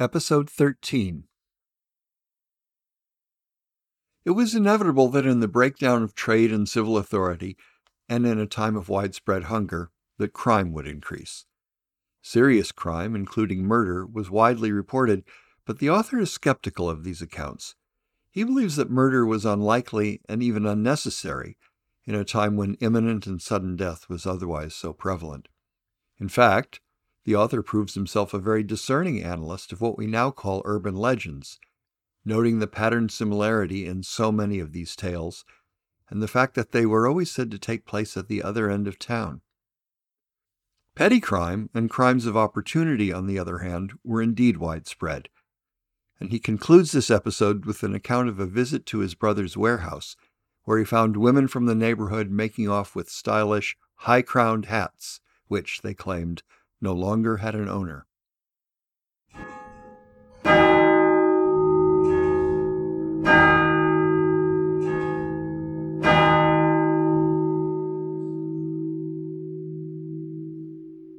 Episode 13 It was inevitable that in the breakdown of trade and civil authority, and in a time of widespread hunger, that crime would increase. Serious crime, including murder, was widely reported, but the author is skeptical of these accounts. He believes that murder was unlikely and even unnecessary in a time when imminent and sudden death was otherwise so prevalent. In fact, the author proves himself a very discerning analyst of what we now call urban legends, noting the pattern similarity in so many of these tales and the fact that they were always said to take place at the other end of town. Petty crime and crimes of opportunity, on the other hand, were indeed widespread. And he concludes this episode with an account of a visit to his brother's warehouse, where he found women from the neighborhood making off with stylish, high crowned hats, which, they claimed, no longer had an owner.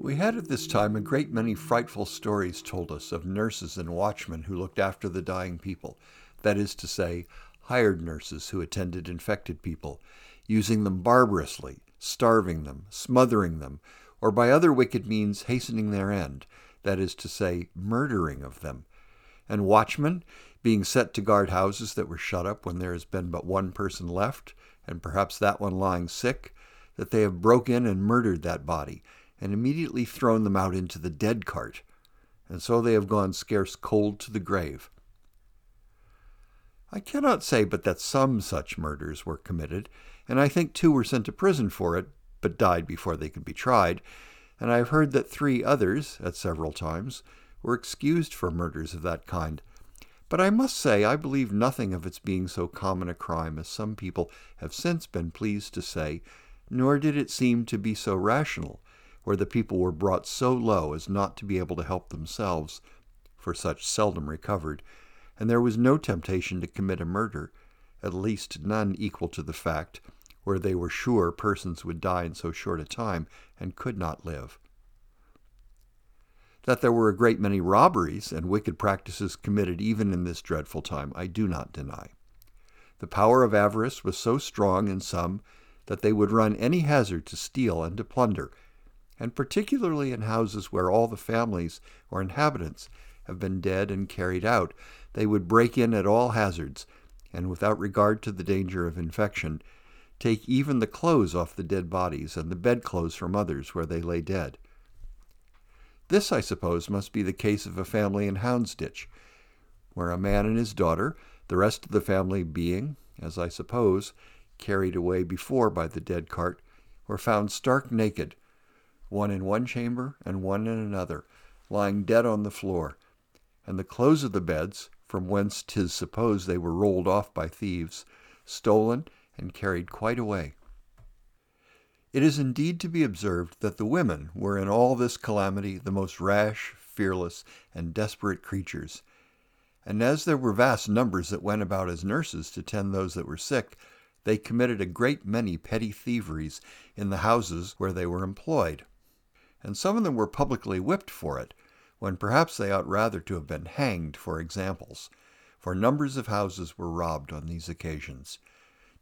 We had at this time a great many frightful stories told us of nurses and watchmen who looked after the dying people, that is to say, hired nurses who attended infected people, using them barbarously, starving them, smothering them, or by other wicked means hastening their end, that is to say, murdering of them, and watchmen being set to guard houses that were shut up when there has been but one person left, and perhaps that one lying sick, that they have broke in and murdered that body, and immediately thrown them out into the dead cart, and so they have gone scarce cold to the grave. I cannot say but that some such murders were committed, and I think two were sent to prison for it, but died before they could be tried, and I have heard that three others, at several times, were excused for murders of that kind. But I must say I believe nothing of its being so common a crime as some people have since been pleased to say, nor did it seem to be so rational, where the people were brought so low as not to be able to help themselves, for such seldom recovered, and there was no temptation to commit a murder, at least none equal to the fact, where they were sure persons would die in so short a time and could not live. That there were a great many robberies and wicked practices committed even in this dreadful time, I do not deny. The power of avarice was so strong in some that they would run any hazard to steal and to plunder, and particularly in houses where all the families or inhabitants have been dead and carried out, they would break in at all hazards, and without regard to the danger of infection, take even the clothes off the dead bodies and the bedclothes from others where they lay dead. This, I suppose, must be the case of a family in Houndsditch, where a man and his daughter, the rest of the family being, as I suppose, carried away before by the dead cart, were found stark naked, one in one chamber and one in another, lying dead on the floor, and the clothes of the beds, from whence 'tis supposed they were rolled off by thieves, stolen and carried quite away. It is indeed to be observed that the women were in all this calamity the most rash, fearless, and desperate creatures. And as there were vast numbers that went about as nurses to tend those that were sick, they committed a great many petty thieveries in the houses where they were employed. And some of them were publicly whipped for it, when perhaps they ought rather to have been hanged for examples, for numbers of houses were robbed on these occasions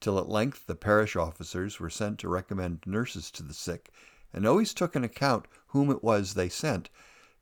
till at length the parish officers were sent to recommend nurses to the sick, and always took an account whom it was they sent,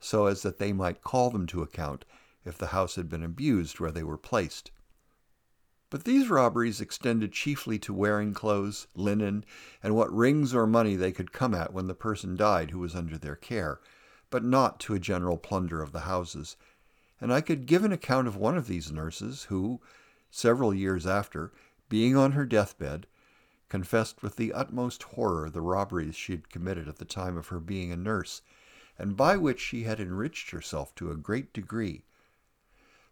so as that they might call them to account if the house had been abused where they were placed. But these robberies extended chiefly to wearing clothes, linen, and what rings or money they could come at when the person died who was under their care, but not to a general plunder of the houses. And I could give an account of one of these nurses who, several years after, being on her deathbed, confessed with the utmost horror the robberies she had committed at the time of her being a nurse, and by which she had enriched herself to a great degree.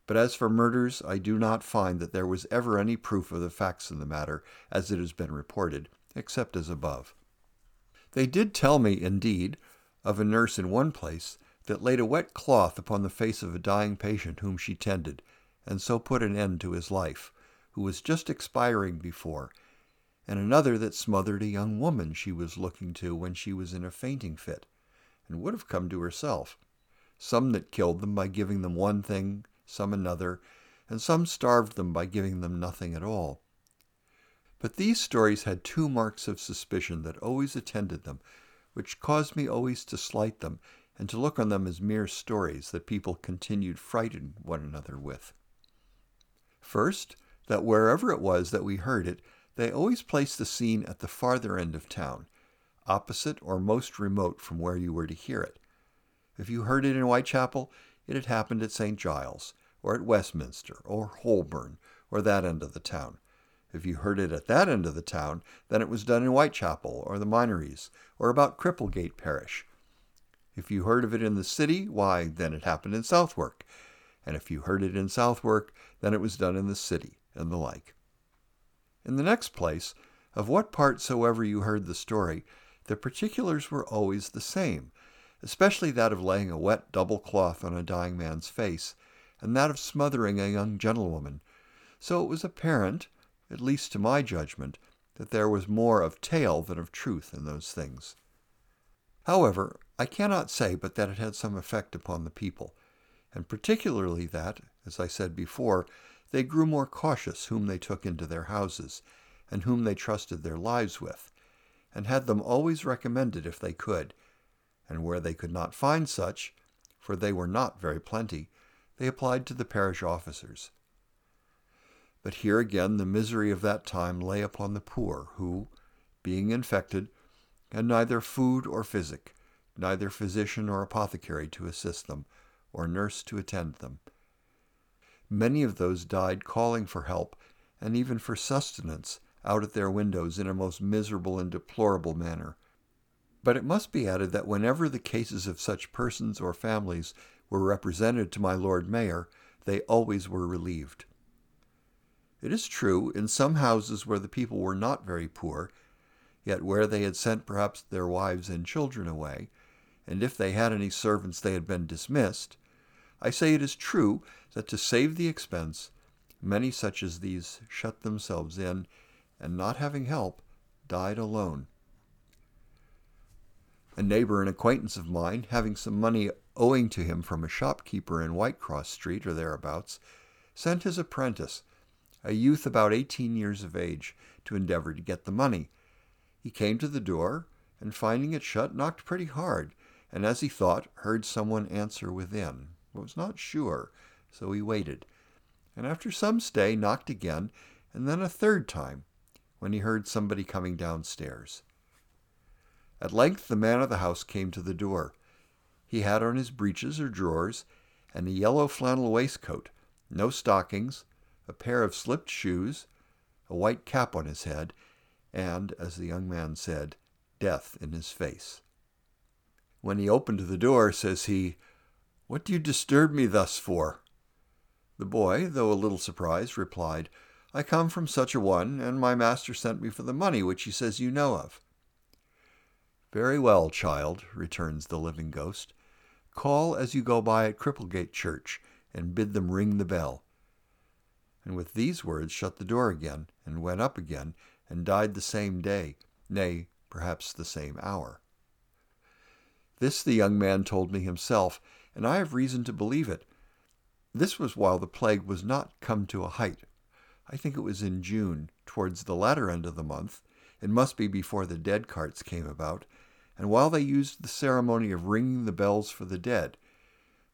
But as for murders, I do not find that there was ever any proof of the facts in the matter, as it has been reported, except as above. They did tell me, indeed, of a nurse in one place that laid a wet cloth upon the face of a dying patient whom she tended, and so put an end to his life, who was just expiring before, and another that smothered a young woman she was looking to when she was in a fainting fit, and would have come to herself. Some that killed them by giving them one thing, some another, and some starved them by giving them nothing at all. But these stories had two marks of suspicion that always attended them, which caused me always to slight them and to look on them as mere stories that people continued frightened one another with. First, that wherever it was that we heard it, they always placed the scene at the farther end of town, opposite or most remote from where you were to hear it. If you heard it in Whitechapel, it had happened at St. Giles, or at Westminster, or Holborn, or that end of the town. If you heard it at that end of the town, then it was done in Whitechapel, or the Minories, or about Cripplegate Parish. If you heard of it in the city, why, then it happened in Southwark. And if you heard it in Southwark, then it was done in the city, and the like. In the next place, of what part soever you heard the story, the particulars were always the same, especially that of laying a wet double cloth on a dying man's face, and that of smothering a young gentlewoman. So it was apparent, at least to my judgment, that there was more of tale than of truth in those things. However, I cannot say but that it had some effect upon the people, and particularly that, as I said before, they grew more cautious whom they took into their houses, and whom they trusted their lives with, and had them always recommended if they could, and where they could not find such, for they were not very plenty, they applied to the parish officers. But here again the misery of that time lay upon the poor, who, being infected, had neither food or physic, neither physician or apothecary to assist them, or nurse to attend them. Many of those died calling for help, and even for sustenance, out at their windows in a most miserable and deplorable manner. But it must be added that whenever the cases of such persons or families were represented to my Lord Mayor, they always were relieved. It is true, in some houses where the people were not very poor, yet where they had sent perhaps their wives and children away, and if they had any servants they had been dismissed, I say it is true that to save the expense, many such as these shut themselves in, and not having help, died alone. A neighbor and acquaintance of mine, having some money owing to him from a shopkeeper in Whitecross Street or thereabouts, sent his apprentice, a youth about eighteen years of age, to endeavor to get the money. He came to the door, and finding it shut, knocked pretty hard, and as he thought, heard someone answer within, but was not sure, so he waited, and after some stay knocked again, and then a third time, when he heard somebody coming downstairs. At length the man of the house came to the door. He had on his breeches or drawers, and a yellow flannel waistcoat, no stockings, a pair of slipped shoes, a white cap on his head, and, as the young man said, death in his face. When he opened the door, says he, What do you disturb me thus for? The boy, though a little surprised, replied, I come from such a one, and my master sent me for the money which he says you know of. Very well, child, returns the living ghost. Call as you go by at Cripplegate Church, and bid them ring the bell and with these words shut the door again, and went up again, and died the same day, nay, perhaps the same hour. This the young man told me himself, and I have reason to believe it. This was while the plague was not come to a height. I think it was in June, towards the latter end of the month. It must be before the dead carts came about, and while they used the ceremony of ringing the bells for the dead,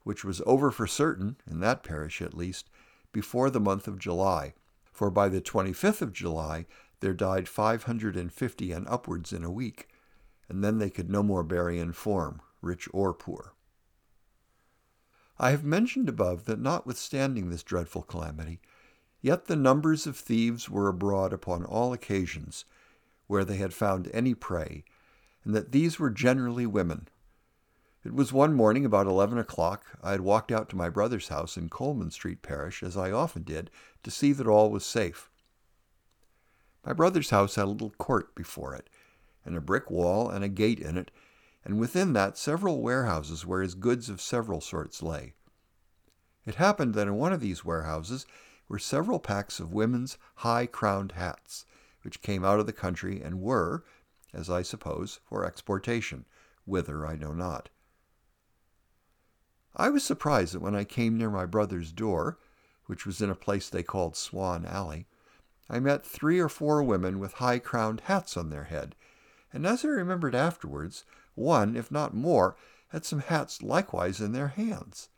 which was over for certain, in that parish at least, before the month of July, for by the 25th of July there died 550 and upwards in a week, and then they could no more bury in form, rich or poor. I have mentioned above that notwithstanding this dreadful calamity, yet the numbers of thieves were abroad upon all occasions where they had found any prey, and that these were generally women. It was one morning about eleven o'clock. I had walked out to my brother's house in Coleman Street Parish, as I often did, to see that all was safe. My brother's house had a little court before it, and a brick wall and a gate in it, and within that several warehouses where his goods of several sorts lay. It happened that in one of these warehouses were several packs of women's high crowned hats, which came out of the country and were, as I suppose, for exportation, whither I know not. I was surprised that when I came near my brother's door, which was in a place they called Swan Alley, I met three or four women with high crowned hats on their head, and as I remembered afterwards, one, if not more, had some hats likewise in their hands.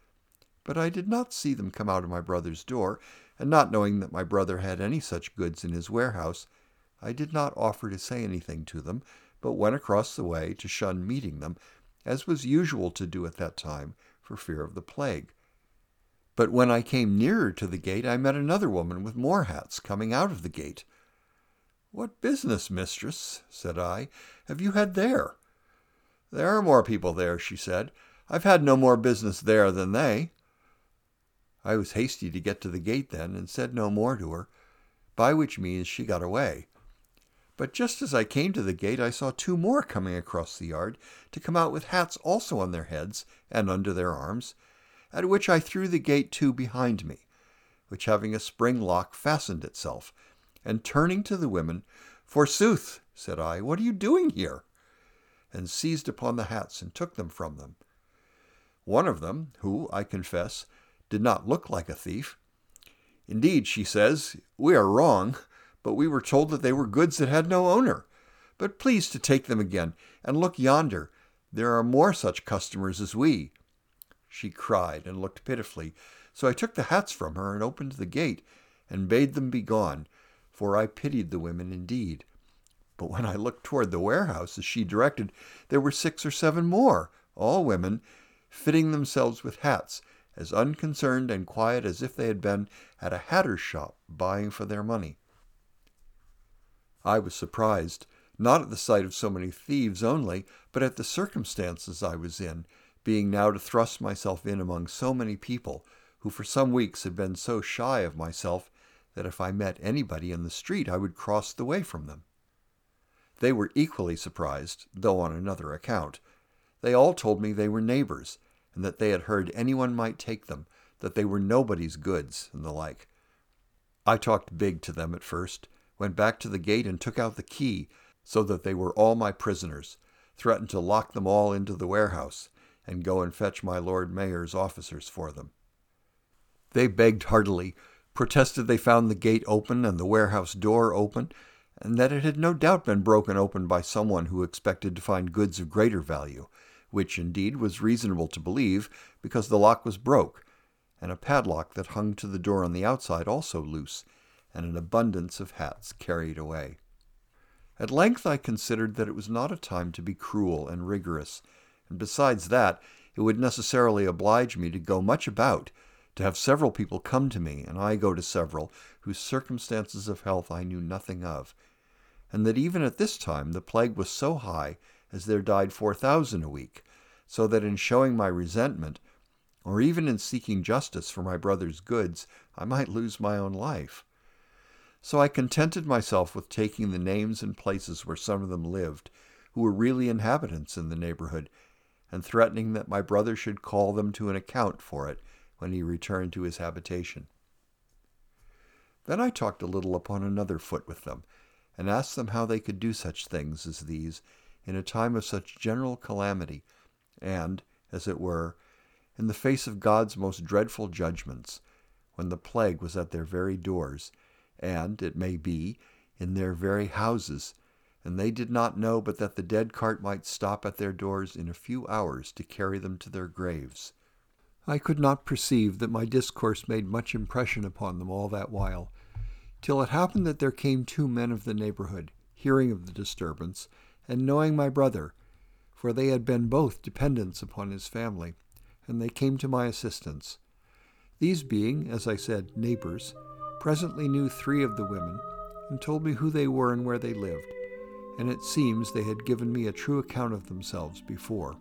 But I did not see them come out of my brother's door, and not knowing that my brother had any such goods in his warehouse, I did not offer to say anything to them, but went across the way to shun meeting them, as was usual to do at that time, for fear of the plague. But when I came nearer to the gate, I met another woman with more hats coming out of the gate. What business, mistress, said I, have you had there? There are more people there, she said. I've had no more business there than they. I was hasty to get to the gate then, and said no more to her, by which means she got away. But just as I came to the gate, I saw two more coming across the yard to come out with hats also on their heads and under their arms, at which I threw the gate to behind me, which having a spring lock fastened itself, and turning to the women, Forsooth, said I, what are you doing here? And seized upon the hats and took them from them. One of them, who, I confess, did not look like a thief. Indeed, she says, we are wrong but we were told that they were goods that had no owner. But please to take them again, and look yonder. There are more such customers as we. She cried and looked pitifully, so I took the hats from her and opened the gate and bade them be gone, for I pitied the women indeed. But when I looked toward the warehouse as she directed, there were six or seven more, all women, fitting themselves with hats, as unconcerned and quiet as if they had been at a hatter's shop buying for their money. I was surprised, not at the sight of so many thieves only, but at the circumstances I was in, being now to thrust myself in among so many people, who for some weeks had been so shy of myself that if I met anybody in the street I would cross the way from them. They were equally surprised, though on another account. They all told me they were neighbors, and that they had heard anyone might take them, that they were nobody's goods, and the like. I talked big to them at first, went back to the gate and took out the key, so that they were all my prisoners, threatened to lock them all into the warehouse, and go and fetch my Lord Mayor's officers for them. They begged heartily, protested they found the gate open and the warehouse door open, and that it had no doubt been broken open by someone who expected to find goods of greater value, which indeed was reasonable to believe, because the lock was broke, and a padlock that hung to the door on the outside also loose, and an abundance of hats carried away. At length I considered that it was not a time to be cruel and rigorous, and besides that, it would necessarily oblige me to go much about, to have several people come to me, and I go to several, whose circumstances of health I knew nothing of, and that even at this time the plague was so high as there died four thousand a week, so that in showing my resentment, or even in seeking justice for my brother's goods, I might lose my own life. So I contented myself with taking the names and places where some of them lived, who were really inhabitants in the neighborhood, and threatening that my brother should call them to an account for it when he returned to his habitation. Then I talked a little upon another foot with them, and asked them how they could do such things as these in a time of such general calamity, and, as it were, in the face of God's most dreadful judgments, when the plague was at their very doors, and, it may be, in their very houses, and they did not know but that the dead cart might stop at their doors in a few hours to carry them to their graves. I could not perceive that my discourse made much impression upon them all that while, till it happened that there came two men of the neighborhood, hearing of the disturbance, and knowing my brother, for they had been both dependents upon his family, and they came to my assistance. These being, as I said, neighbors, presently knew three of the women, and told me who they were and where they lived, and it seems they had given me a true account of themselves before.